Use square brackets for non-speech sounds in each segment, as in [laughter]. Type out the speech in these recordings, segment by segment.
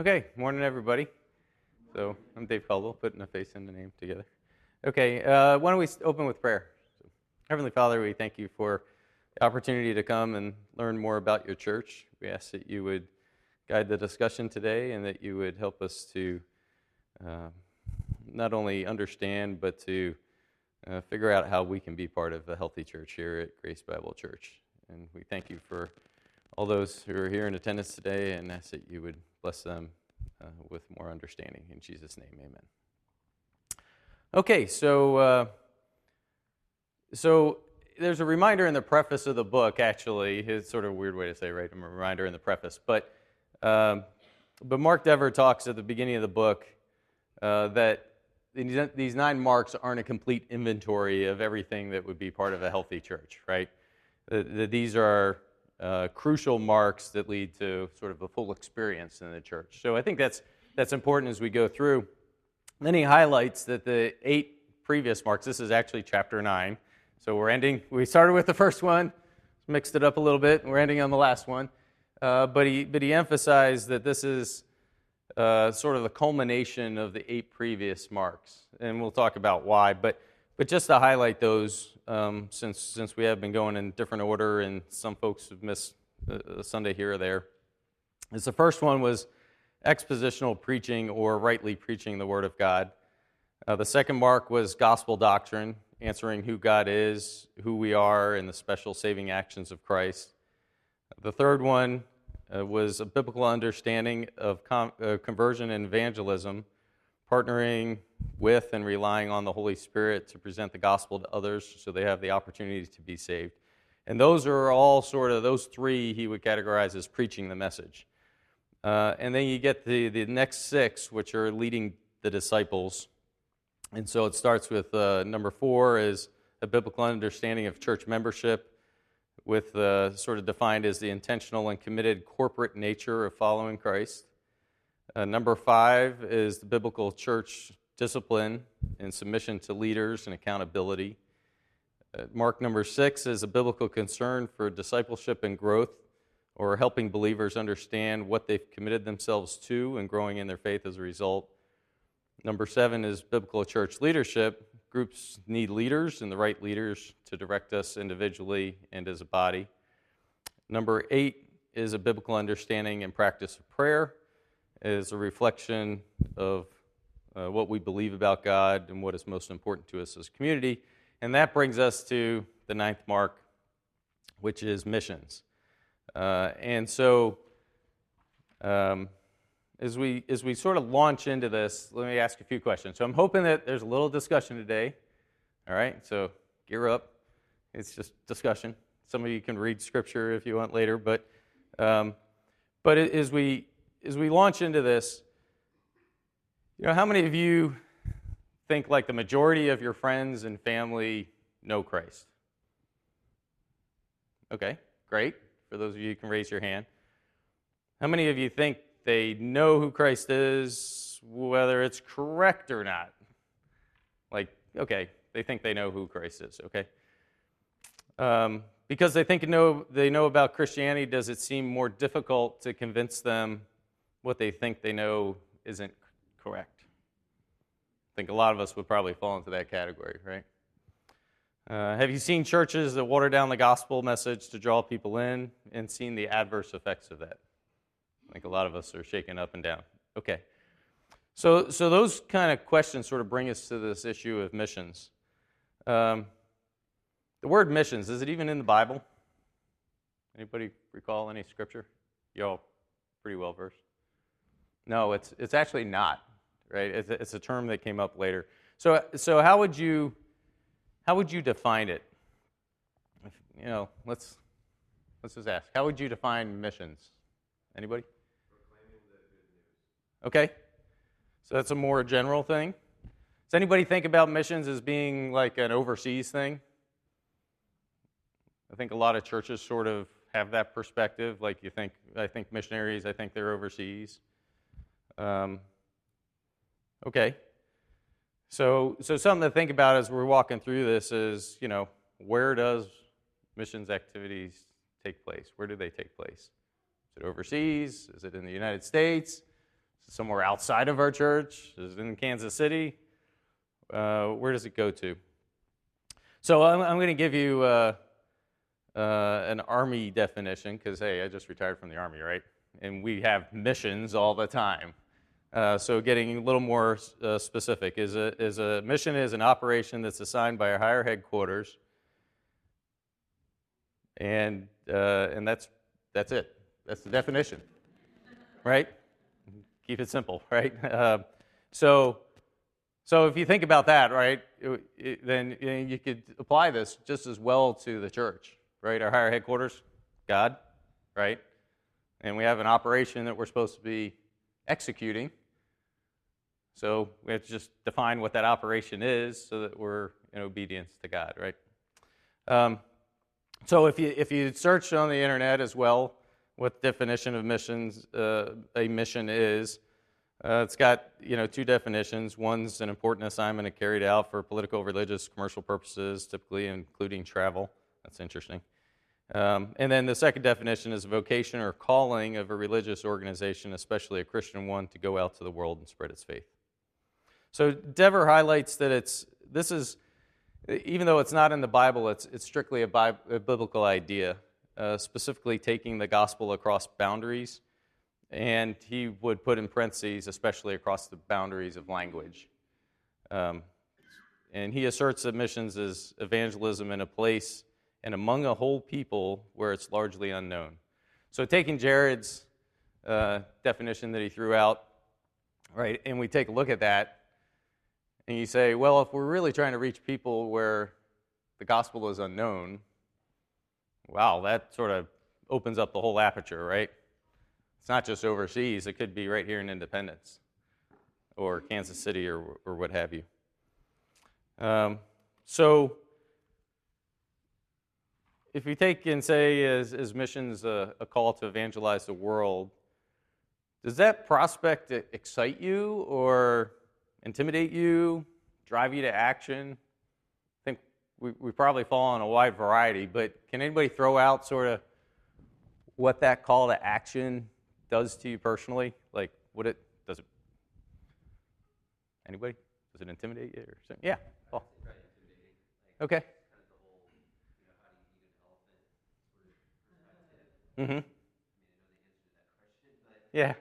Okay, morning everybody. So I'm Dave Caldwell, putting a face and a name together. Okay, uh, why don't we open with prayer? Heavenly Father, we thank you for the opportunity to come and learn more about your church. We ask that you would guide the discussion today and that you would help us to uh, not only understand but to uh, figure out how we can be part of a healthy church here at Grace Bible Church. And we thank you for all those who are here in attendance today and ask that you would bless them uh, with more understanding. In Jesus' name, amen. Okay, so uh, so there's a reminder in the preface of the book. Actually, it's sort of a weird way to say, right? A reminder in the preface, but um, but Mark Dever talks at the beginning of the book uh, that these nine marks aren't a complete inventory of everything that would be part of a healthy church, right? That these are uh, crucial marks that lead to sort of a full experience in the church. So I think that's, that's important as we go through. then he highlights that the eight previous marks, this is actually chapter 9. So we're ending, we started with the first one, mixed it up a little bit, and we're ending on the last one. Uh, but, he, but he emphasized that this is uh, sort of the culmination of the eight previous marks. And we'll talk about why. But, but just to highlight those, um, since, since we have been going in different order and some folks have missed a, Sunday here or there. Is the first one was expositional preaching or rightly preaching the Word of God. Uh, the second mark was gospel doctrine, answering who God is, who we are, and the special saving actions of Christ. The third one uh, was a biblical understanding of com- uh, conversion and evangelism, partnering with and relying on the Holy Spirit to present the gospel to others so they have the opportunity to be saved. And those are all sort of, those three he would categorize as preaching the message. Uh, and then you get the, the next six, which are leading the disciples. And so it starts with uh, number four is a biblical understanding of church membership, with uh, sort of defined as the intentional and committed corporate nature of following Christ. Uh, number five is the biblical church discipline and submission to leaders and accountability. Uh, mark number six is a biblical concern for discipleship and growth, or helping believers understand what they've committed themselves to and growing in their faith as a result. Number seven is biblical church leadership. Groups need leaders and the right leaders to direct us individually and as a body. Number eight is a biblical understanding and practice of prayer is a reflection of uh, what we believe about God and what is most important to us as a community. And that brings us to the ninth mark, which is missions. Uh, and so, um, as we as we sort of launch into this, let me ask a few questions. So I'm hoping that there's a little discussion today. All right, so gear up. It's just discussion. Some of you can read scripture if you want later, but um, but as we as we launch into this, you know, how many of you think like the majority of your friends and family know Christ? Okay, great. For those of you who can raise your hand. How many of you think they know who Christ is, whether it's correct or not? Like, okay, they think they know who Christ is, okay? Um, because they think know, they know about Christianity, does it seem more difficult to convince them what they think they know isn't correct. I think a lot of us would probably fall into that category, right? Uh, have you seen churches that water down the gospel message to draw people in and seen the adverse effects of that? I think a lot of us are shaken up and down. Okay. So, so those kind of questions sort of bring us to this issue of missions. Um, the word missions, is it even in the Bible? Anybody recall any scripture? You all pretty well versed. No, it's, it's actually not, right? It's a, it's a term that came up later. So, so how, would you, how would you define it? If, you know, let's, let's just ask. How would you define missions? Anybody? Okay. So that's a more general thing. Does anybody think about missions as being like an overseas thing? I think a lot of churches sort of have that perspective. Like you think, I think missionaries, I think they're overseas. Um, okay. So, so something to think about as we're walking through this is, you know, where does missions activities take place? Where do they take place? Is it overseas? Is it in the United States? Is it somewhere outside of our church? Is it in Kansas City? Uh, where does it go to? So I'm, I'm going to give you uh, uh, an army definition because, hey, I just retired from the army, right? And we have missions all the time. Uh, so getting a little more uh, specific is a, is a mission is an operation that's assigned by a higher headquarters, and uh, and that's that's it. That's the definition, right? Keep it simple, right? [laughs] Uh, so so if you think about that, right, it, it, then you could apply this just as well to the church, right? Our higher headquarters, God, right? And we have an operation that we're supposed to be executing. So we have to just define what that operation is so that we're in obedience to God, right? Um, so if you if you search on the internet as well, what definition of missions uh, a mission is, uh, it's got you know two definitions. One's an important assignment carried out for political, religious, commercial purposes, typically including travel. That's interesting. Um, and then the second definition is a vocation or calling of a religious organization, especially a Christian one, to go out to the world and spread its faith. So Dever highlights that it's this is even though it's not in the Bible, it's it's strictly a, Bi- a biblical idea, uh, specifically taking the gospel across boundaries and he would put in parentheses, especially across the boundaries of language. Um, and he asserts that missions is evangelism in a place and among a whole people where it's largely unknown. So, taking Jared's uh, definition that he threw out, right, and we take a look at that, and you say, well, if we're really trying to reach people where the gospel is unknown, wow, that sort of opens up the whole aperture, right? It's not just overseas, it could be right here in Independence or Kansas City or, or what have you. Um, so, if you take and say, as, as missions a, a call to evangelize the world, does that prospect excite you or intimidate you, drive you to action? I think we, we probably fall on a wide variety, but can anybody throw out sort of what that call to action does to you personally? Like, would it, does it, anybody? Does it intimidate you or something? Yeah. Paul. Okay. Mm-hmm. Yeah.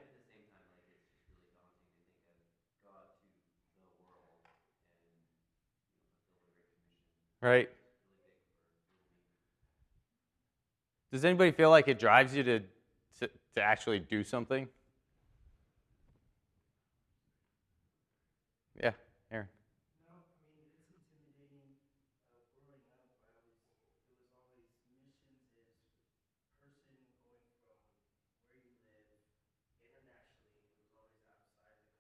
Right. Does anybody feel like it drives you to to actually do something? Yeah, Aaron. No, I mean, it's intimidating. Uh, growing up, I was, it was always missions is person going from where you live internationally. It was always outside the country.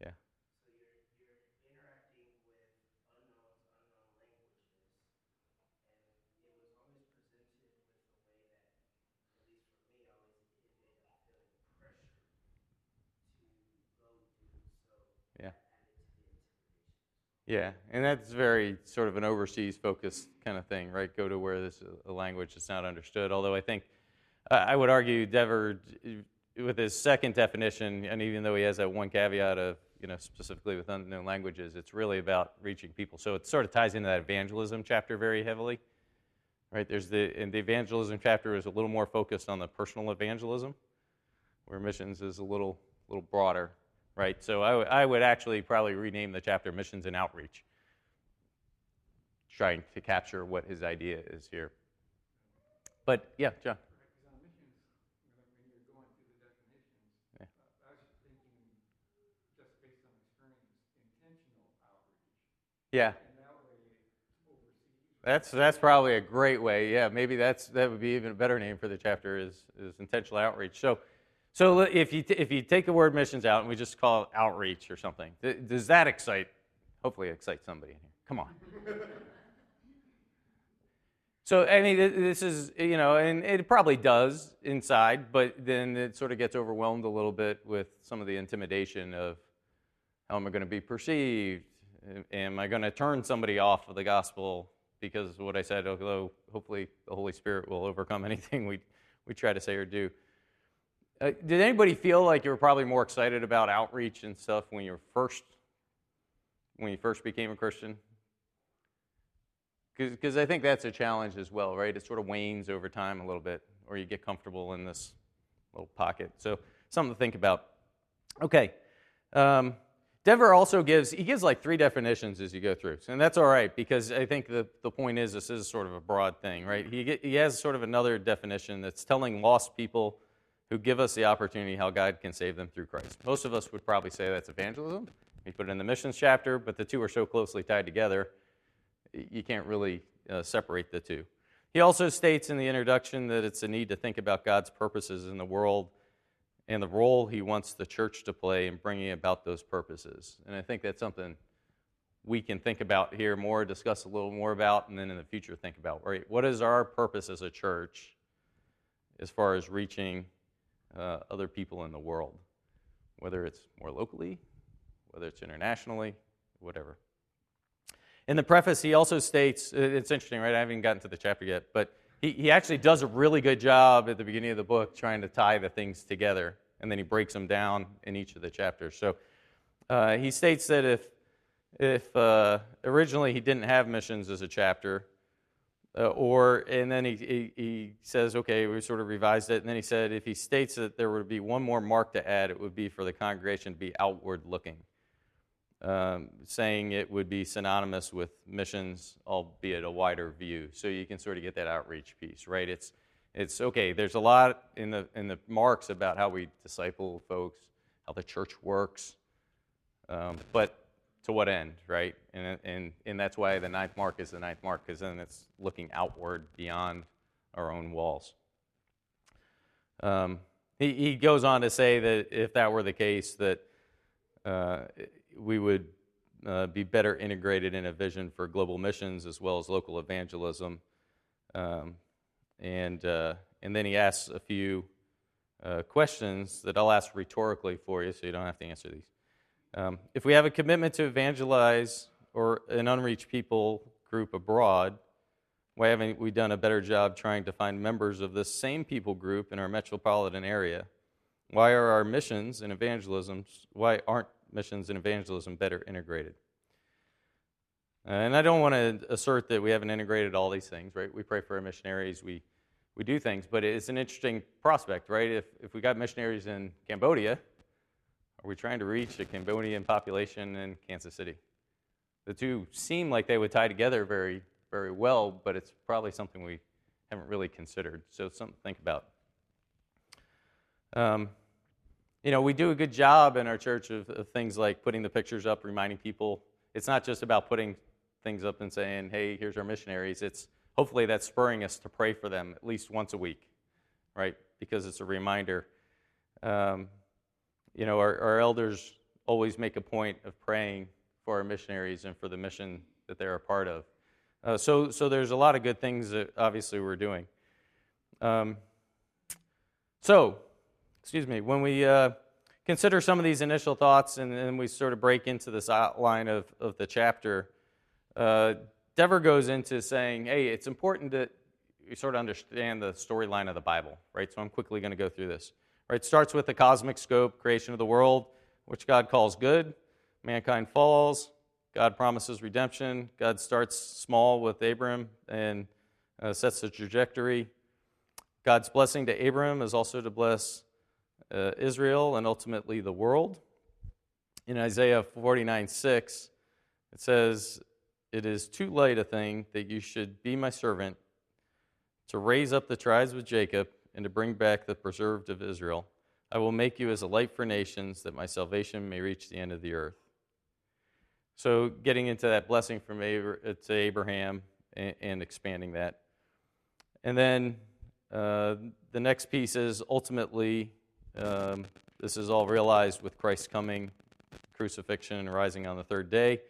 Yeah. So you're, you're interacting with unknowns, unknown languages. And it was always presented with the way that, at least for me, I always ended up feeling pressure to go do. So Yeah. that added to the intimidation. Yeah, and that's very sort of an overseas focused kind of thing, right? Go to where this a language is not understood. Although I think uh, I would argue Dever, with his second definition, and even though he has that one caveat of you know specifically with unknown languages, it's really about reaching people. So it sort of ties into that evangelism chapter very heavily, right? There's the and the evangelism chapter is a little more focused on the personal evangelism, where missions is a little little broader right? So I, w- I would actually probably rename the chapter Missions and Outreach, trying to capture what his idea is here. But yeah, John. Because on missions, when when you're going through the definitions, Yeah. I was thinking, just based on experience, intentional outreach. Yeah, And that way, overseas, that's that's probably a great way. Yeah, maybe that's that would be even a better name for the chapter is is intentional outreach. So. So if you, t- if you take the word missions out and we just call it outreach or something, th- does that excite, hopefully excite somebody in here? Come on. [laughs] So, I mean, this is, you know, and it probably does inside, but then it sort of gets overwhelmed a little bit with some of the intimidation of how am I going to be perceived? Am I going to turn somebody off of the gospel because of what I said, although hopefully the Holy Spirit will overcome [laughs] anything we, we try to say or do. Uh, did anybody feel like you were probably more excited about outreach and stuff when you were first when you first became a Christian? Because I think that's a challenge as well, right? It sort of wanes over time a little bit, or you get comfortable in this little pocket. So something to think about. Okay. Um, Dever also gives he gives like three definitions as you go through, and that's all right because I think the, the point is this is sort of a broad thing, right? He get, he has sort of another definition that's telling lost people who give us the opportunity how God can save them through Christ. Most of us would probably say that's evangelism. We put it in the missions chapter, but the two are so closely tied together, you can't really uh, separate the two. He also states in the introduction that it's a need to think about God's purposes in the world and the role he wants the church to play in bringing about those purposes. And I think that's something we can think about here more, discuss a little more about, and then in the future think about. Right? What is our purpose as a church as far as reaching uh, other people in the world, whether it's more locally, whether it's internationally, whatever. In the preface, he also states it's interesting, right? I haven't gotten to the chapter yet, but he, he actually does a really good job at the beginning of the book trying to tie the things together, and then he breaks them down in each of the chapters. So uh, he states that if, if uh, originally he didn't have missions as a chapter, uh, or and then he, he, he, says, okay, we sort of revised it, and then he said if he states that there would be one more mark to add, it would be for the congregation to be outward looking, um, saying it would be synonymous with missions, albeit a wider view. So you can sort of get that outreach piece, right? It's it's okay. There's a lot in the in the marks about how we disciple folks, how the church works, um, but to what end, right? And, and, and that's why the ninth mark is the ninth mark, because then it's looking outward beyond our own walls. Um, he, he goes on to say that if that were the case, that uh, we would uh, be better integrated in a vision for global missions as well as local evangelism. Um, and, uh, and then he asks a few uh, questions that I'll ask rhetorically for you, so you don't have to answer these. Um, if we have a commitment to evangelize or an unreached people group abroad, why haven't we done a better job trying to find members of this same people group in our metropolitan area? Why are our missions and evangelism, why aren't missions and evangelism better integrated? And I don't want to assert that we haven't integrated all these things, right? We pray for our missionaries, we, we do things, but it's an interesting prospect, right? If, if we got missionaries in Cambodia, are we trying to reach a Cambodian population in Kansas City? The two seem like they would tie together very, very well, but it's probably something we haven't really considered. So, something to think about. Um, you know, we do a good job in our church of, of, things like putting the pictures up, reminding people. It's not just about putting things up and saying, hey, here's our missionaries. It's hopefully that's spurring us to pray for them at least once a week, right? Because it's a reminder. Um, you know, our, our elders always make a point of praying for our missionaries and for the mission that they're a part of. Uh, so, so there's a lot of good things that obviously we're doing. Um, so, excuse me, when we uh, consider some of these initial thoughts and then we sort of break into this outline of, of the chapter, uh, Dever goes into saying, hey, it's important that you sort of understand the storyline of the Bible, right? So I'm quickly going to go through this. It starts with the cosmic scope, creation of the world, which God calls good. Mankind falls. God promises redemption. God starts small with Abram and uh, sets the trajectory. God's blessing to Abram is also to bless uh, Israel and ultimately the world. In Isaiah 49 6, it says, It is too late a thing that you should be my servant to raise up the tribes with Jacob and to bring back the preserved of Israel. I will make you as a light for nations, that my salvation may reach the end of the earth. So, getting into that blessing from uh, to Abraham and, expanding that. And then uh, the next piece is ultimately, um, this is all realized with Christ's coming, crucifixion, and rising on the third day.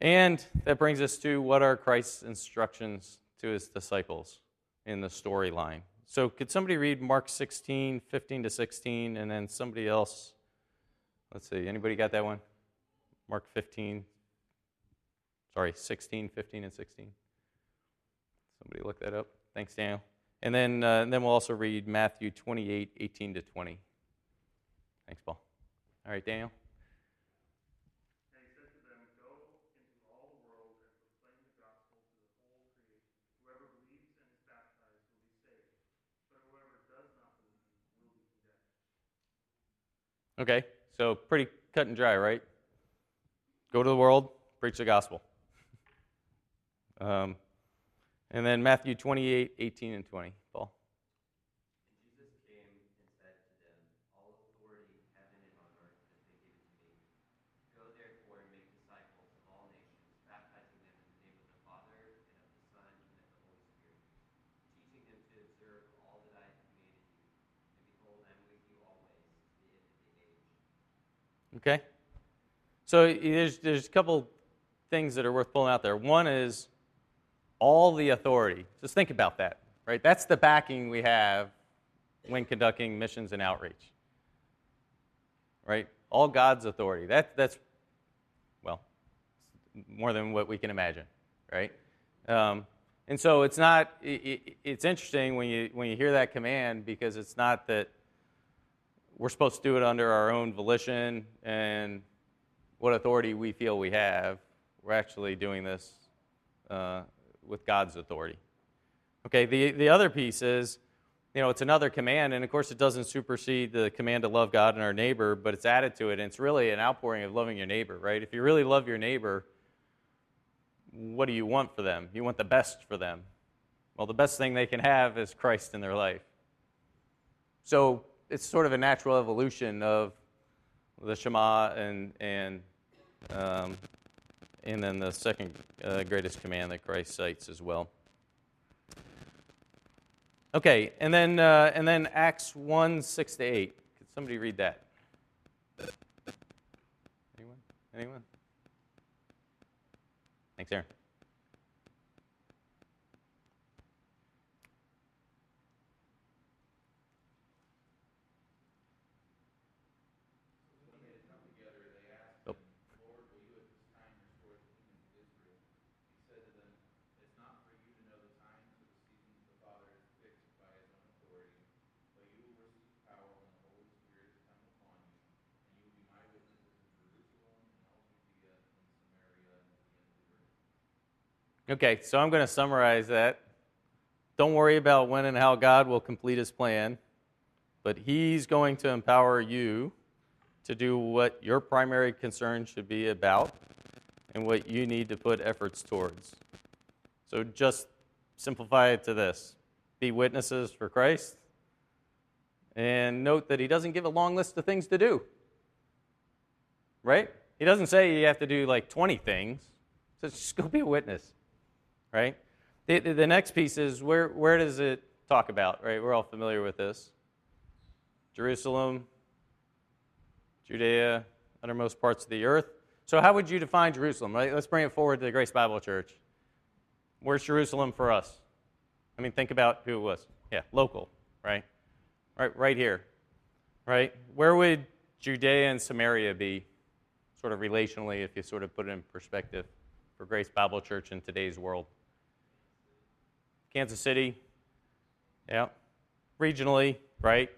And that brings us to what are Christ's instructions to his disciples in the storyline. So, could somebody read Mark 16, 15 to 16, and then somebody else? Let's see, anybody got that one? Mark 15, sorry, 16, 15, and 16. Somebody look that up. Thanks, Daniel. And then, uh, and then we'll also read Matthew 28, 18 to 20. Thanks, Paul. All right, Daniel. And he said to them, Go into all the world and proclaim the gospel to the whole creation. Whoever believes and is baptized will be saved, but whoever does not believe will be condemned. Okay, so pretty cut and dry, right? Go to the world, preach the gospel. um, and then Matthew 28, 18 and 20. Paul. And Jesus came and said to them, All authority in heaven and on earth has been given to me. Go therefore and make disciples of all nations, baptizing them in the name of the Father, and of the Son, and of the Holy Spirit, teaching them to observe all that I have commanded you. And behold, I am with you always to the end of the age. Okay? So there's, there's a couple things that are worth pulling out there. One is all the authority. Just think about that, right? That's the backing we have when conducting missions and outreach, right? All God's authority. That, that's, well, more than what we can imagine, right? Um, and so it's not, it, it's interesting when you, when you hear that command because it's not that we're supposed to do it under our own volition and what authority we feel we have. We're actually doing this uh, with God's authority. Okay, the, the other piece is, you know, it's another command, and of course, it doesn't supersede the command to love God and our neighbor, but it's added to it, and it's really an outpouring of loving your neighbor, right? If you really love your neighbor, what do you want for them? You want the best for them. Well, the best thing they can have is Christ in their life. So it's sort of a natural evolution of the Shema and, and um, and then the second uh, greatest command that Christ cites as well. Okay, and then uh, and then Acts one six to eight. Could somebody read that? Anyone? Anyone? Thanks, Aaron. Oh. Lord, will you at this time restore the kingdom of Israel? He said to them, It's not for you to know the times or the seasons the Father has fixed by his own authority, but you will receive power when the Holy Spirit has come upon you, and you will be my witnesses in Jerusalem and all Judea and Samaria and to the end of the earth. Okay, so I'm going to summarize that. Don't worry about when and how God will complete his plan, but he's going to empower you to do what your primary concern should be about and what you need to put efforts towards. So just simplify it to this be witnesses for Christ. And note that he doesn't give a long list of things to do. Right? He doesn't say you have to do like 20 things. He says just go be a witness. Right? The, the next piece is where, where does it talk about? Right? We're all familiar with this. Jerusalem, Judea, uttermost parts of the earth. So, how would you define Jerusalem? Right? Let's bring it forward to the Grace Bible Church. Where's Jerusalem for us? I mean, think about who it was. Yeah, local, right? Right, right here, right? Where would Judea and Samaria be, sort of relationally, if you sort of put it in perspective for Grace Bible Church in today's world? Kansas City, yeah. Regionally, right?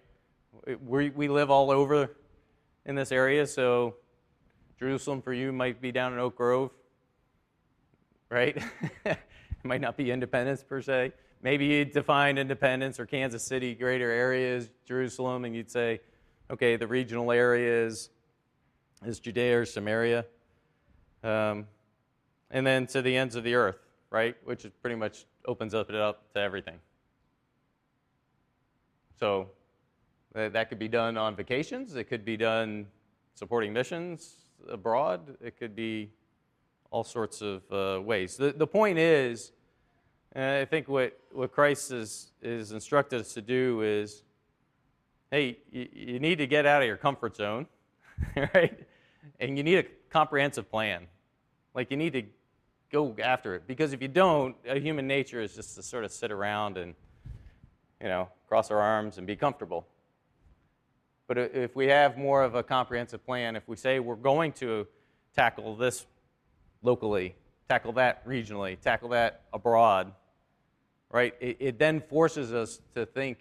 We, we live all over in this area, so Jerusalem for you might be down in Oak Grove, right? [laughs] it might not be Independence per se. Maybe you'd define Independence or Kansas City greater areas, Jerusalem, and you'd say, okay, the regional area is, is Judea or Samaria. Um, and then to the ends of the earth, right? Which is pretty much opens up it up to everything. So that could be done on vacations. It could be done supporting missions abroad. It could be all sorts of uh, ways. The, the point is, I think what, what Christ is, is instructed us to do is hey, you, you need to get out of your comfort zone, [laughs] right? And you need a comprehensive plan. Like, you need to go after it. Because if you don't, human nature is just to sort of sit around and, you know, cross our arms and be comfortable. But if we have more of a comprehensive plan, if we say we're going to tackle this locally, tackle that regionally, tackle that abroad, right? It, it then forces us to think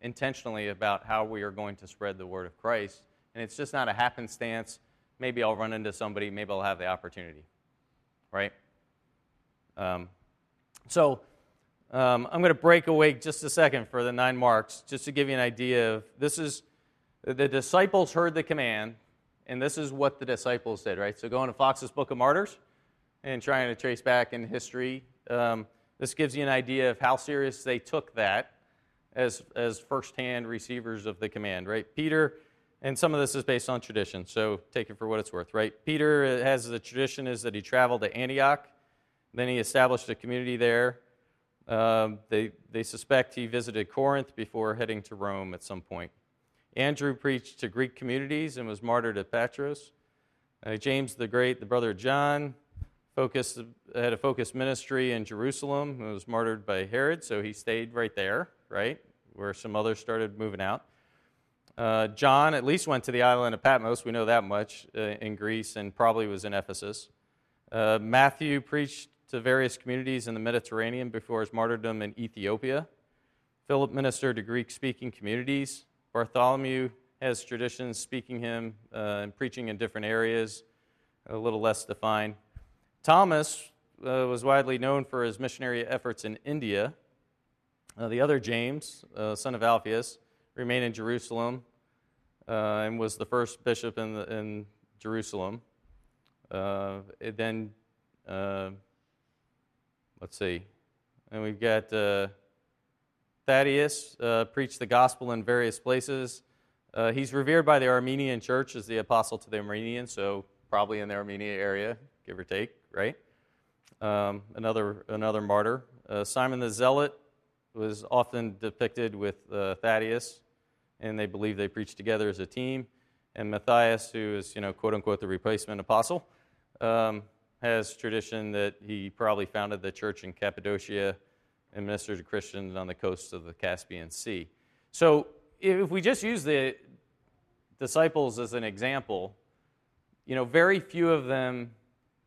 intentionally about how we are going to spread the word of Christ. And it's just not a happenstance. Maybe I'll run into somebody, maybe I'll have the opportunity, right? Um, so um, I'm going to break away just a second for the nine marks, just to give you an idea of this is the disciples heard the command, and this is what the disciples did, right? So going to Fox's Book of Martyrs and trying to trace back in history, um, this gives you an idea of how serious they took that as, as firsthand receivers of the command, right? Peter, and some of this is based on tradition, so take it for what it's worth, right? Peter has the tradition is that he traveled to Antioch, then he established a community there. Um, they, they suspect he visited Corinth before heading to Rome at some point. Andrew preached to Greek communities and was martyred at Patras. Uh, James the Great, the brother of John, focused, had a focused ministry in Jerusalem and was martyred by Herod, so he stayed right there, right, where some others started moving out. Uh, John at least went to the island of Patmos, we know that much, uh, in Greece, and probably was in Ephesus. Uh, Matthew preached to various communities in the Mediterranean before his martyrdom in Ethiopia. Philip ministered to Greek speaking communities. Bartholomew has traditions speaking him uh, and preaching in different areas, a little less defined. Thomas uh, was widely known for his missionary efforts in India. Uh, the other James, uh, son of Alphaeus, remained in Jerusalem uh, and was the first bishop in, the, in Jerusalem. Uh, then, let's see, and we've got Thaddeus preached the gospel in various places. he's revered by the Armenian church as the apostle to the Armenians, so probably in the Armenia area, give or take right? Um, another, another martyr. Uh, Simon the Zealot was often depicted with uh, Thaddeus, and they believe they preached together as a team. And Matthias, who is, you know, quote unquote, the replacement apostle, um, has tradition that he probably founded the church in Cappadocia and ministered to Christians on the coast of the Caspian Sea. So if we just use the disciples as an example, you know, very few of them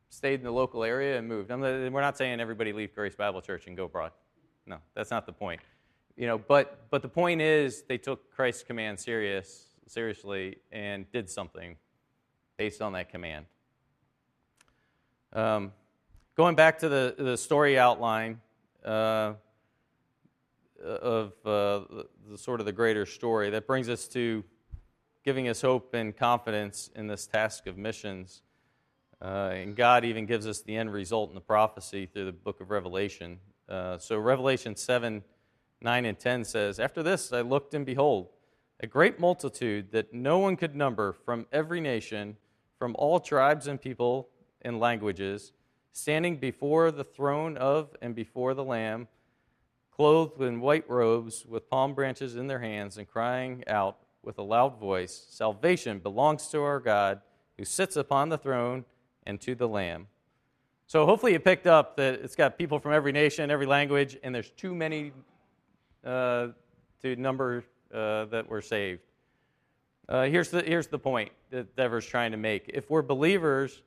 stayed in the local area and moved. we're not saying everybody leave Grace Bible Church and go abroad. No, that's not the point. You know, but but the point is they took Christ's command serious seriously and did something based on that command. Um, going back to the the story outline uh, of uh, the, the sort of the greater story, that brings us to giving us hope and confidence in this task of missions. Uh, and God even gives us the end result in the prophecy through the book of Revelation. Uh, so, Revelation 7 9 and 10 says, After this I looked, and behold, a great multitude that no one could number from every nation, from all tribes and people and languages, standing before the throne of and before the Lamb, clothed in white robes, with palm branches in their hands, and crying out with a loud voice Salvation belongs to our God who sits upon the throne and to the Lamb. So hopefully you picked up that it's got people from every nation, every language, and there's too many uh, to number uh, that were saved. Uh, here's, the, here's the point that Dever's trying to make. If we're believers,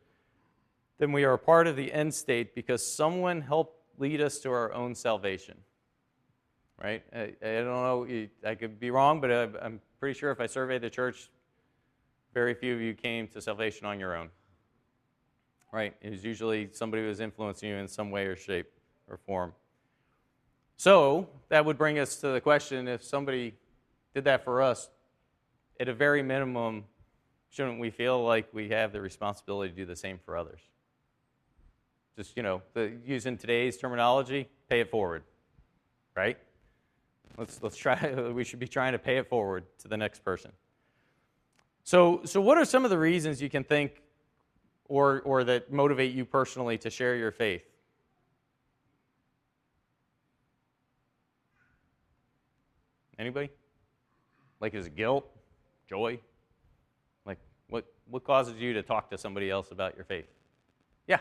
then we are a part of the end state because someone helped lead us to our own salvation. Right? I, I don't know, I could be wrong, but I'm pretty sure if I surveyed the church, very few of you came to salvation on your own right? It was usually somebody who was influencing you in some way or shape or form. So that would bring us to the question if somebody did that for us, at a very minimum, shouldn't we feel like we have the responsibility to do the same for others? Just, you know, the, using today's terminology, pay it forward, right? Let's, let's try, [laughs] we should be trying to pay it forward to the next person. So, so, what are some of the reasons you can think or, or that motivate you personally to share your faith? Anybody? Like, is it guilt? Joy? Like, what, what causes you to talk to somebody else about your faith? Yeah.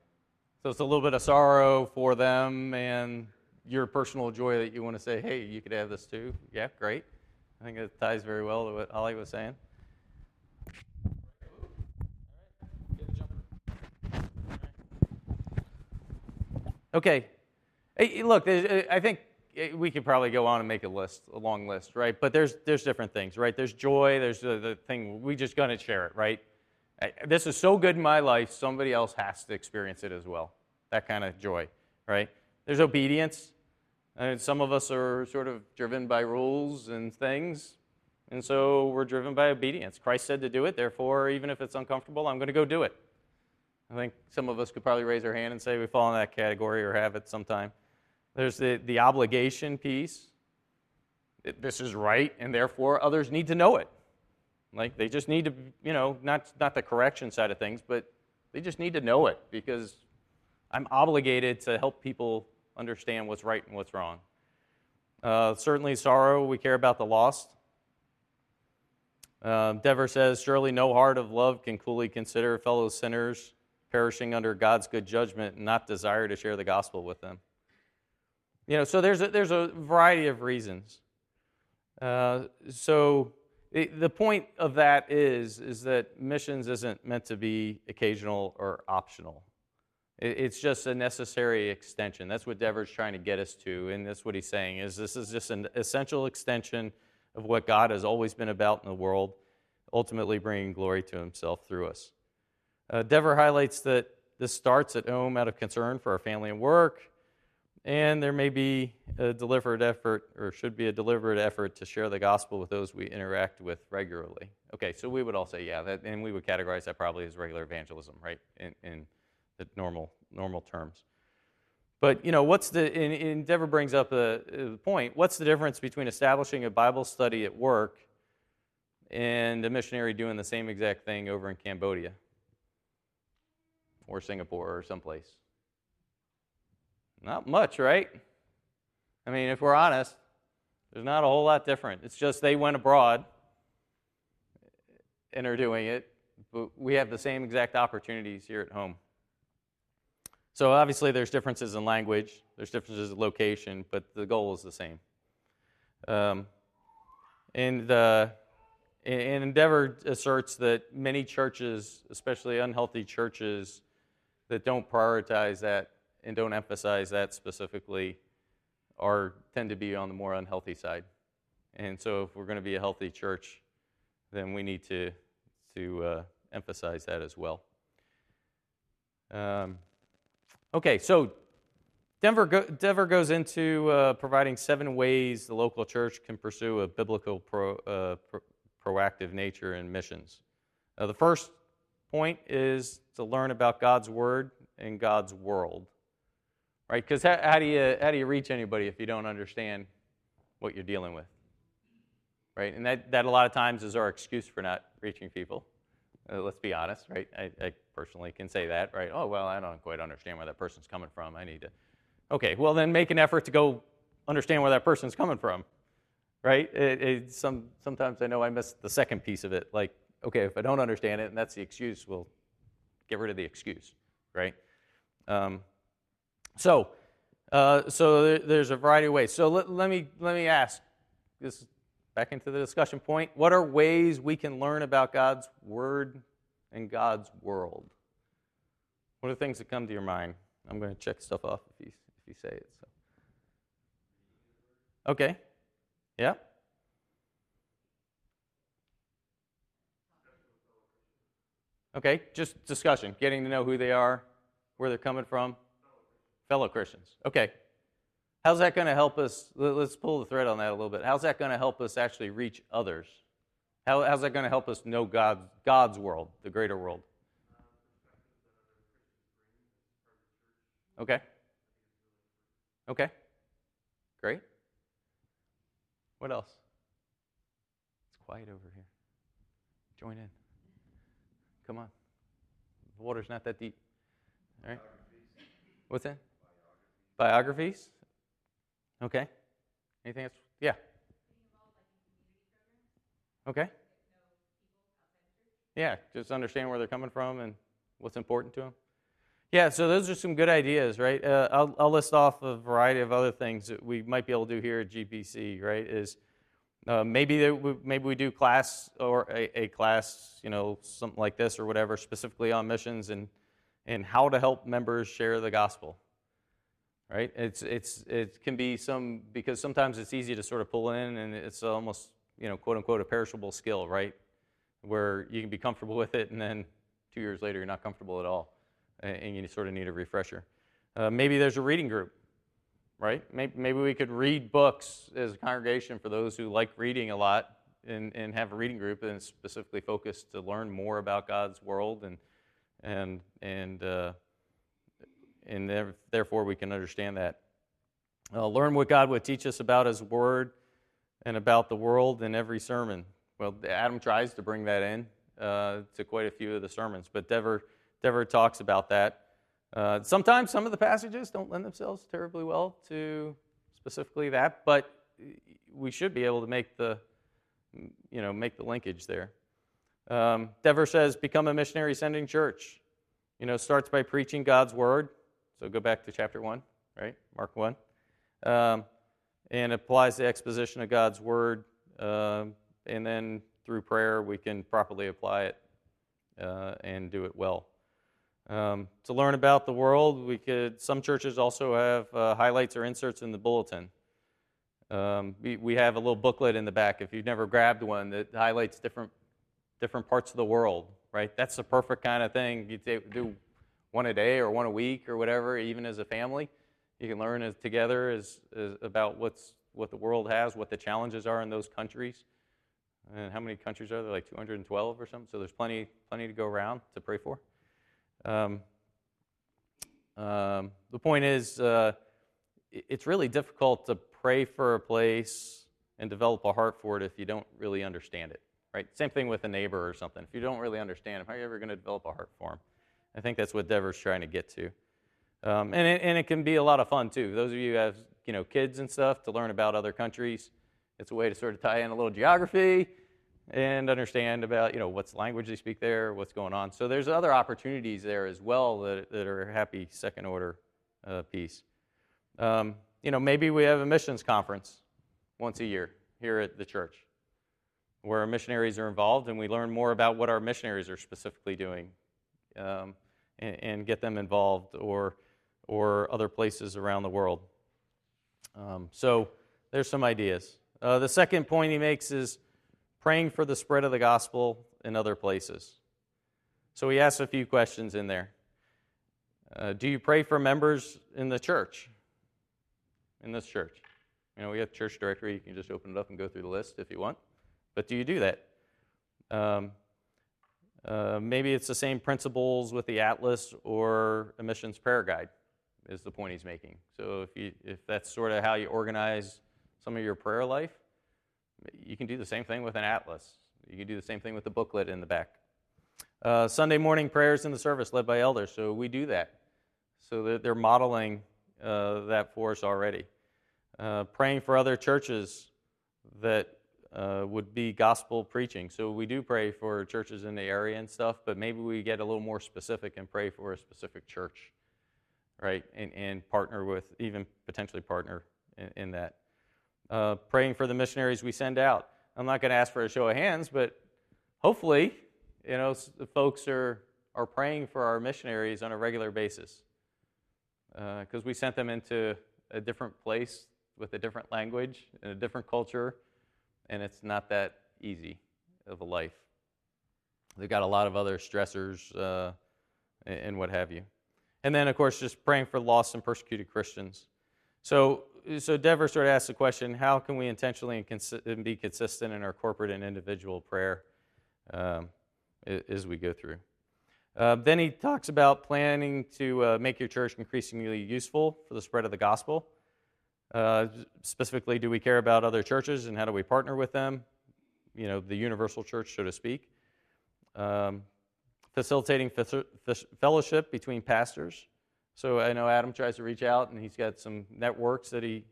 So it's a little bit of sorrow for them and your personal joy that you want to say, hey, you could have this too. Yeah, great. I think it ties very well to what Ollie was saying. Okay. Hey, look, uh, I think uh, we could probably go on and make a list, a long list, right? But there's there's different things, right? There's joy. There's the, the thing we just gonna share it, right? This is so good in my life. Somebody else has to experience it as well. That kind of joy, right? There's obedience. And some of us are sort of driven by rules and things, and so we're driven by obedience. Christ said to do it, therefore, even if it's uncomfortable, I'm going to go do it. I think some of us could probably raise our hand and say we fall in that category or have it sometime. There's the, the obligation piece. This is right, and therefore others need to know it. Like they just need to, you know, not, not the correction side of things, but they just need to know it because I'm obligated to help people understand what's right and what's wrong. Uh, certainly, sorrow, we care about the lost. Uh, Dever says, Surely no heart of love can coolly consider fellow sinners perishing under God's good judgment and not desire to share the gospel with them. You know, so there's a, there's a variety of reasons. Uh, so the point of that is is that missions isn't meant to be occasional or optional. It, it's just a necessary extension. That's what Dever's trying to get us to, and that's what he's saying is this is just an essential extension of what God has always been about in the world, ultimately bringing glory to Himself through us. Uh, Dever highlights that this starts at home out of concern for our family and work, and there may be a deliberate effort, or should be a deliberate effort, to share the gospel with those we interact with regularly. Okay, so we would all say, yeah, that, and we would categorize that probably as regular evangelism, right, in, in the normal normal terms. But you know, what's the? And, and Dever brings up a, a point. What's the difference between establishing a Bible study at work and a missionary doing the same exact thing over in Cambodia? or Singapore or someplace? Not much, right? I mean, if we're honest, there's not a whole lot different. It's just they went abroad and are doing it, but we have the same exact opportunities here at home. So obviously, there's differences in language, there's differences in location, but the goal is the same. Um, and uh, and Dever asserts that many churches, especially unhealthy churches, that don't prioritize that and don't emphasize that specifically are tend to be on the more unhealthy side. And so, if we're going to be a healthy church, then we need to to uh, emphasize that as well. Um, okay, so Denver, go, Dever goes into uh, providing seven ways the local church can pursue a biblical pro, uh, pro, proactive nature in missions. Uh, the first point is to learn about God's Word and God's world. Right? Because how, how, do you, how do you reach anybody if you don't understand what you're dealing with? Right? And that, that a lot of times is our excuse for not reaching people. Uh, let's be honest, right? I, I personally can say that, right? Oh, well, I don't quite understand where that person's coming from. I need to. Okay, well, then make an effort to go understand where that person's coming from, right? It, it, some, sometimes I know I miss the second piece of it. Like, okay, if I don't understand it and that's the excuse, we'll get rid of the excuse, right? Um, so, uh, so there's a variety of ways. So let, let, me let me ask this back into the discussion point. What are ways we can learn about God's word and God's world? What are the things that come to your mind? I'm going to check stuff off if you if you say it. So. Okay. Yeah. Okay, just discussion, getting to know who they are, where they're coming from. Fellow Christians. Okay. How's that going to help us? Let's pull the thread on that a little bit. How's that going to help us actually reach others? How, how's that going to help us know God's, God's world, the greater world? Okay. Okay. Great. What else? It's quiet over here. Join in. Come on. The water's not that deep. All right. What's that? Biographies. Okay. Anything else? Yeah. Okay. Yeah, just understand where they're coming from and what's important to them. Yeah, so those are some good ideas, right? Uh, I'll, I'll list off a variety of other things that we might be able to do here at GBC, right? Is uh, maybe maybe we do class or a, a, class, you know, something like this or whatever, specifically on missions and and how to help members share the gospel. Right? It's it's it can be some because sometimes it's easy to sort of pull in and it's almost you know quote unquote a perishable skill, right? Where you can be comfortable with it and then two years later you're not comfortable at all and you sort of need a refresher. Uh, maybe there's a reading group, right? Maybe, we could read books as a congregation for those who like reading a lot and, and have a reading group and specifically focused to learn more about God's world and, and, and, uh, and therefore we can understand that. Uh, learn what God would teach us about His Word and about the world in every sermon. Well, Adam tries to bring that in uh, to quite a few of the sermons, but Dever Dever talks about that. Uh, sometimes some of the passages don't lend themselves terribly well to specifically that, but we should be able to make the, you know, make the linkage there. Um, Dever says, become a missionary sending church. You know, starts by preaching God's word. So go back to chapter 1, right? Mark 1. Um, and applies the exposition of God's word. Uh, and then through prayer, we can properly apply it uh, and do it well. Um, to learn about the world, we could. Some churches also have uh, highlights or inserts in the bulletin. Um, we, we have a little booklet in the back. If you've never grabbed one, that highlights different different parts of the world. Right, that's the perfect kind of thing. You do one a day or one a week or whatever, even as a family. You can learn as, together as, as about what's what the world has, what the challenges are in those countries, and how many countries are there? Like 212 or something. So there's plenty plenty to go around to pray for. Um, um, the point is, uh, it's really difficult to pray for a place and develop a heart for it if you don't really understand it. Right? Same thing with a neighbor or something. If you don't really understand him, how are you ever going to develop a heart for him? I think that's what Dever's trying to get to. Um, and, it, and it can be a lot of fun too. Those of you who have you know kids and stuff to learn about other countries, it's a way to sort of tie in a little geography and understand about you know what's language they speak there, what's going on. So there's other opportunities there as well that, that are a happy second order uh, piece. Um, you know, maybe we have a missions conference once a year here at the church where missionaries are involved and we learn more about what our missionaries are specifically doing um, and, get them involved or, or other places around the world. Um, so there's some ideas. Uh, the second point he makes is praying for the spread of the gospel in other places. So he asks a few questions in there. Uh, do you pray for members in the church? In this church? You know, we have church directory. You can just open it up and go through the list if you want. But do you do that? Um, uh, maybe it's the same principles with the atlas or emissions prayer guide, is the point he's making. So if you if that's sort of how you organize some of your prayer life, you can do the same thing with an atlas. You can do the same thing with the booklet in the back. Uh, Sunday morning prayers in the service led by elders. So we do that. So they're modeling uh, that for us already. Uh, praying for other churches that uh, would be gospel preaching. So we do pray for churches in the area and stuff, but maybe we get a little more specific and pray for a specific church, right? And, and partner with, even potentially partner in, in that uh, praying for the missionaries we send out. I'm not going to ask for a show of hands, but hopefully, you know, the folks are, are praying for our missionaries on a regular basis because uh, we sent them into a different place with a different language and a different culture, and it's not that easy of a life. They've got a lot of other stressors uh, and what have you. And then, of course, just praying for lost and persecuted Christians. So, so Dever sort of asked the question how can we intentionally and, and be consistent in our corporate and individual prayer um, as we go through? Uh, then he talks about planning to uh, make your church increasingly useful for the spread of the gospel. Uh, specifically, do we care about other churches and how do we partner with them? You know, the universal church, so to speak. Um, facilitating fellowship between pastors. So I know Adam tries to reach out, and he's got some networks that he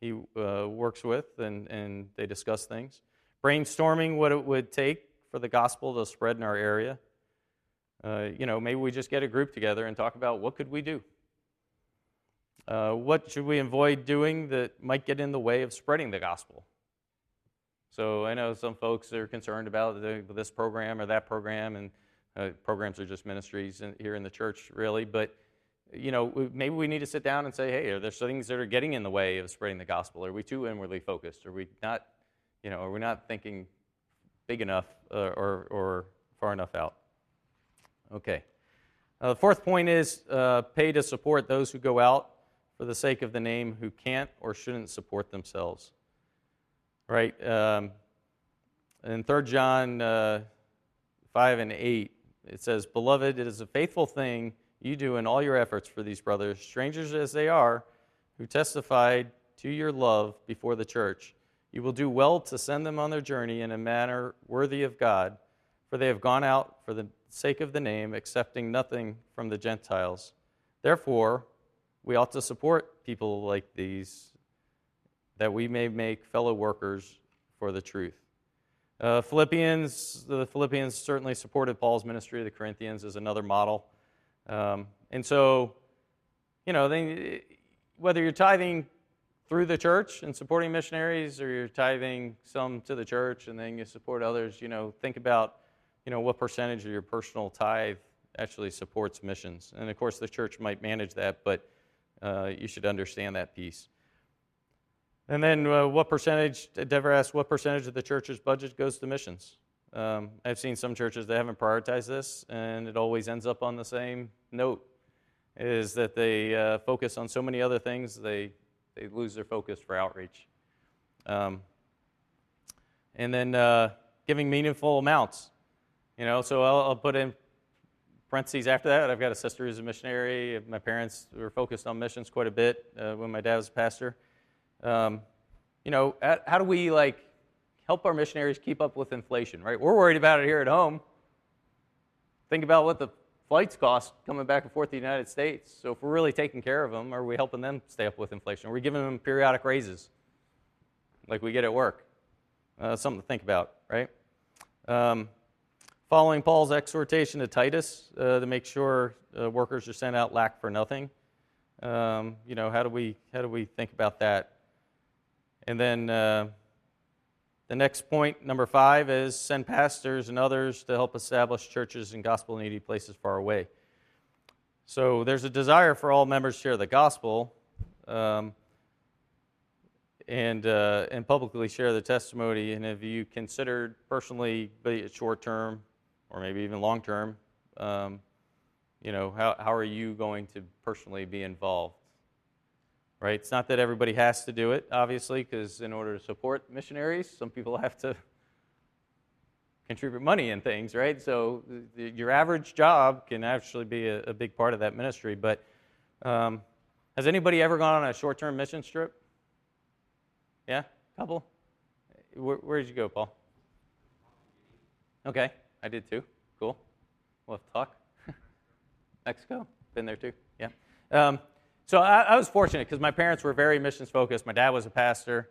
he uh, works with, and and they discuss things. Brainstorming what it would take for the gospel to spread in our area. Uh, you know, maybe we just get a group together and talk about what could we do. Uh, what should we avoid doing that might get in the way of spreading the gospel? So I know some folks are concerned about the, this program or that program, and uh, programs are just ministries in, here in the church, really. But you know, maybe we need to sit down and say, hey, are there things that are getting in the way of spreading the gospel? Are we too inwardly focused? Are we not, you know, are we not thinking big enough uh, or, or far enough out? Okay. Uh, the fourth point is uh, pay to support those who go out for the sake of the name who can't or shouldn't support themselves. Right? Um, in 3 John uh, 5 and 8, it says, Beloved, it is a faithful thing you do in all your efforts for these brothers, strangers as they are, who testified to your love before the church. You will do well to send them on their journey in a manner worthy of God, for they have gone out for the sake of the name, accepting nothing from the Gentiles. Therefore, we ought to support people like these that we may make fellow workers for the truth. Uh, Philippians, the Philippians certainly supported Paul's ministry. To the Corinthians is another model. Um, and so, you know, they, whether you're tithing through the church and supporting missionaries or you're tithing some to the church and then you support others, you know, think about, you know, what percentage of your personal tithe actually supports missions. And of course, the church might manage that, but uh, you should understand that piece. And then, uh, what percentage, Dever asked, what percentage of the church's budget goes to missions? Um, I've seen some churches that haven't prioritized this, and it always ends up on the same note is that they uh, focus on so many other things, they, they lose their focus for outreach. Um, and then uh, giving meaningful amounts. You know, so I'll, I'll put in parentheses after that. I've got a sister who's a missionary. My parents were focused on missions quite a bit uh, when my dad was a pastor. Um, you know, how do we like help our missionaries keep up with inflation? Right, we're worried about it here at home. Think about what the flights cost coming back and forth to the United States. So if we're really taking care of them, are we helping them stay up with inflation? Are we giving them periodic raises like we get at work? Uh, something to think about, right? Um, Following Paul's exhortation to Titus uh, to make sure uh, workers are sent out lack for nothing, um, you know, how do we how do we think about that? And then uh, the next point, number five, is send pastors and others to help establish churches in gospel needy places far away. So there's a desire for all members to share the gospel. Um, and, uh, and publicly share the testimony. And have you considered personally, be it short term or maybe even long term, um, you know, how, how are you going to personally be involved? Right? It's not that everybody has to do it, obviously, because in order to support missionaries, some people [laughs] have to contribute money and things, right? So your average job can actually be a, a, big part of that ministry. But um, has anybody ever gone on a short term mission trip? Yeah? Couple? Where, where did you go, Paul? Okay. I did too. Cool. We'll have to talk. [laughs] Mexico, been there too. Yeah. Um, so I, I, was fortunate because my parents were very missions focused. My dad was a pastor,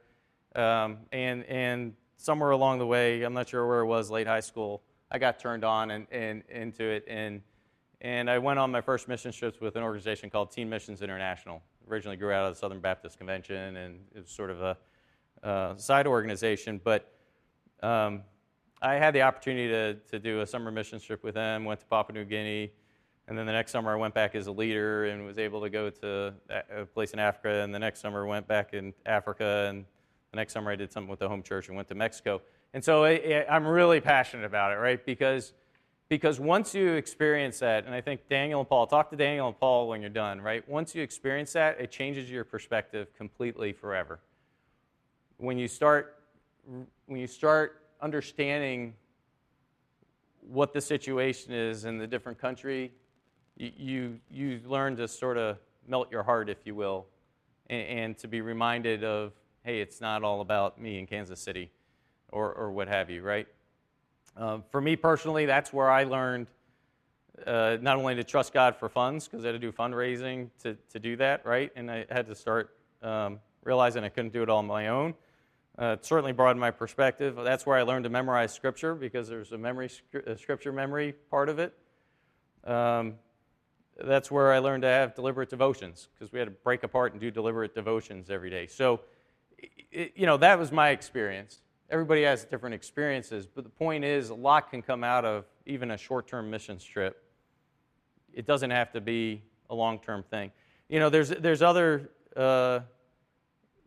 um, and and somewhere along the way, I'm not sure where it was, late high school, I got turned on and, and into it, and and I went on my first mission trips with an organization called Teen Missions International. Originally grew out of the Southern Baptist Convention, and it was sort of a uh, side organization, but um, I had the opportunity to, to do a summer mission trip with them, went to Papua New Guinea, and then the next summer I went back as a leader and was able to go to a place in Africa, and the next summer went back in Africa, and the next summer I did something with the home church and went to Mexico. And so I, I'm really passionate about it, right? Because, because once you experience that, and I think Daniel and Paul, talk to Daniel and Paul when you're done, right? Once you experience that, it changes your perspective completely forever. When you start, when you start understanding what the situation is in the different country, you, you learn to sort of melt your heart, if you will, and, and, to be reminded of, hey, it's not all about me in Kansas City or, or what have you, right? Um, for me personally, that's where I learned uh, not only to trust God for funds, because I had to do fundraising to, to do that, right? And I had to start um, realizing I couldn't do it all on my own. Uh, it certainly broadened my perspective. That's where I learned to memorize Scripture because there's a memory, a Scripture memory part of it. um, that's where I learned to have deliberate devotions because we had to break apart and do deliberate devotions every day. So, it, you know, that was my experience. Everybody has different experiences, but the point is, a lot can come out of even a short term mission trip. It doesn't have to be a long term thing. You know, there's, there's, other, uh,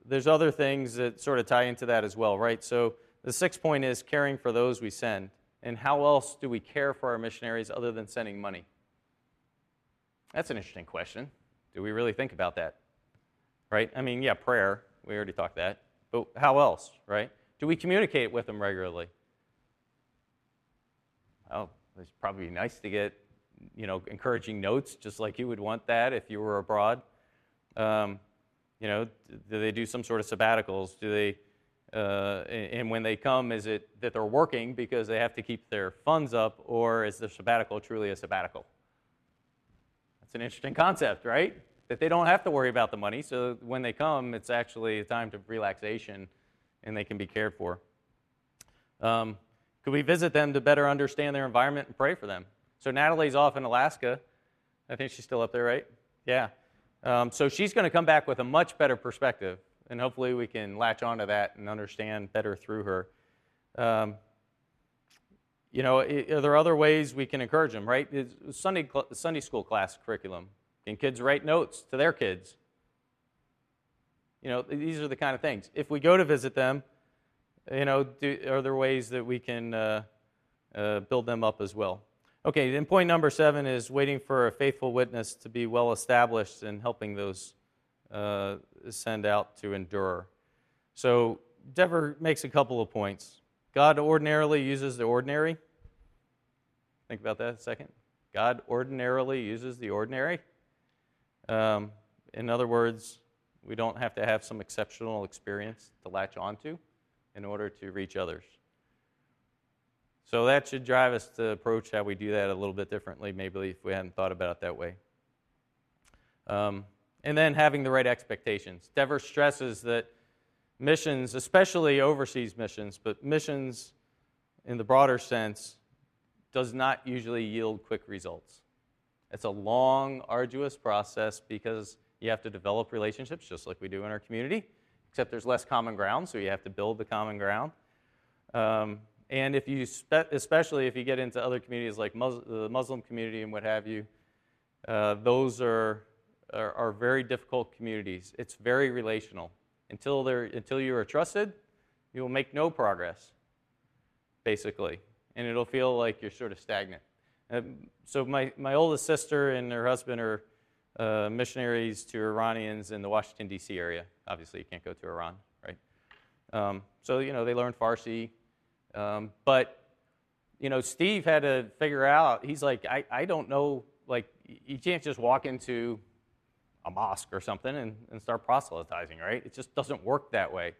there's other things that sort of tie into that as well, right? So, the sixth point is caring for those we send. And how else do we care for our missionaries other than sending money? That's an interesting question. Do we really think about that? Right? I mean, yeah, prayer. We already talked that. But how else, right? Do we communicate with them regularly? Well, it's probably nice to get, you know, encouraging notes, just like you would want that if you were abroad. Um, you know, do they do some sort of sabbaticals? Do they, uh, and when they come, is it that they're working because they have to keep their funds up, or is the sabbatical truly a sabbatical? That's an interesting concept, right? That they don't have to worry about the money, so when they come, it's actually a time of relaxation and they can be cared for. Um, could we visit them to better understand their environment and pray for them? So Natalie's off in Alaska. I think she's still up there, right? Yeah. Um, so she's going to come back with a much better perspective, and hopefully we can latch onto that and understand better through her. Um, you know, are there other ways we can encourage them, right? Sunday, Sunday school class curriculum. Can kids write notes to their kids? You know, these are the kind of things. If we go to visit them, you know, do, are there ways that we can uh, uh, build them up as well? Okay, then point number seven is waiting for a faithful witness to be well established and helping those uh, send out to endure. So Dever makes a couple of points. God ordinarily uses the ordinary. Think about that a second. God ordinarily uses the ordinary. Um, in other words, we don't have to have some exceptional experience to latch onto in order to reach others. So that should drive us to approach how we do that a little bit differently, maybe if we hadn't thought about it that way. Um, and then having the right expectations. Dever stresses that missions, especially overseas missions, but missions in the broader sense, does not usually yield quick results. It's a long, arduous process because you have to develop relationships just like we do in our community, except there's less common ground, so you have to build the common ground. Um, and if you, spe- especially if you get into other communities like Mus- the Muslim community and what have you, uh, those are, are, are very difficult communities. It's very relational. Until, they're, until you are trusted, you will make no progress, basically. And it'll feel like you're sort of stagnant. Um, so, my, my oldest sister and her husband are uh, missionaries to Iranians in the Washington, D.C. area. Obviously, you can't go to Iran, right? Um, so, you know, they learn Farsi. Um, but, you know, Steve had to figure out, he's like, I, I don't know, like, you can't just walk into a mosque or something and, and start proselytizing, right? It just doesn't work that way.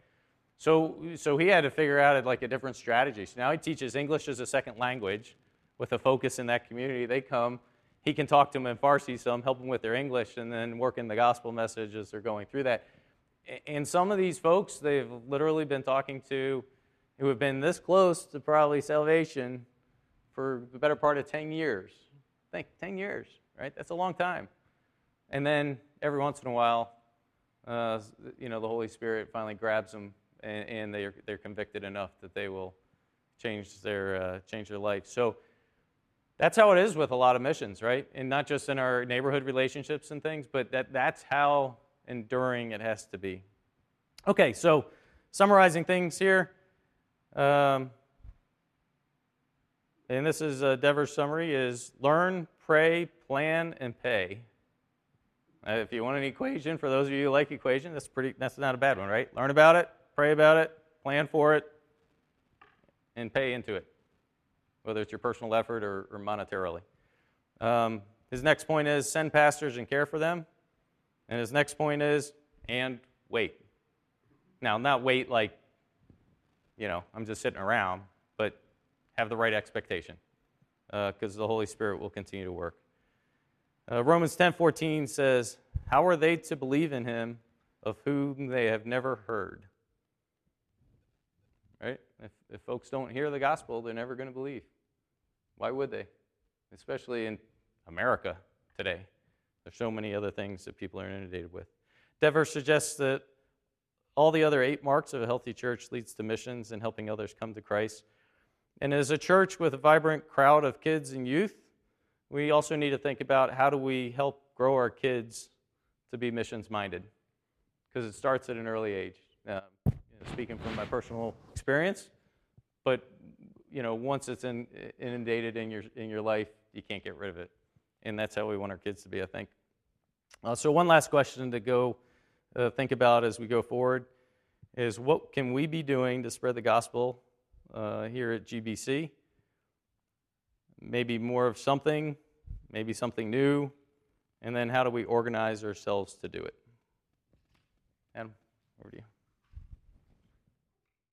So, so he had to figure out like a different strategy. So now he teaches English as a second language with a focus in that community. They come, he can talk to them in Farsi some, help them with their English, and then work in the gospel message as they're going through that. And some of these folks, they've literally been talking to who have been this close to probably salvation for the better part of 10 years. Think, 10 years, right? That's a long time. And then every once in a while, uh, you know, the Holy Spirit finally grabs them and, and, they're, they're convicted enough that they will change their, uh, change their life. So that's how it is with a lot of missions, right? And not just in our neighborhood relationships and things, but that, that's how enduring it has to be. Okay, so summarizing things here. Um, and this is a Dever's summary is learn, pray, plan, and pay. Uh, if you want an equation, for those of you who like equation, that's pretty. That's not a bad one, right? Learn about it, pray about it, plan for it, and pay into it, whether it's your personal effort or, or monetarily. Um, his next point is send pastors and care for them, and his next point is and wait. Now, not wait like, you know, I'm just sitting around, but have the right expectation, because uh, the Holy Spirit will continue to work. Uh, Romans 10:14 says, "How are they to believe in him of whom they have never heard?" Right? If, if folks don't hear the gospel, they're never going to believe. Why would they? Especially in America today. There's so many other things that people are inundated with. Dever suggests that all the other eight marks of a healthy church leads to missions and helping others come to Christ. And as a church with a vibrant crowd of kids and youth, we also need to think about how do we help grow our kids to be missions minded because it starts at an early age. Uh, you know, speaking from my personal experience, but you know, once it's in, inundated in your in your life, you can't get rid of it, and that's how we want our kids to be. I think. Uh, so one last question to go uh, think about as we go forward is what can we be doing to spread the gospel uh, here at GBC? Maybe more of something, maybe something new, and then how do we organize ourselves to do it? Adam, over to you.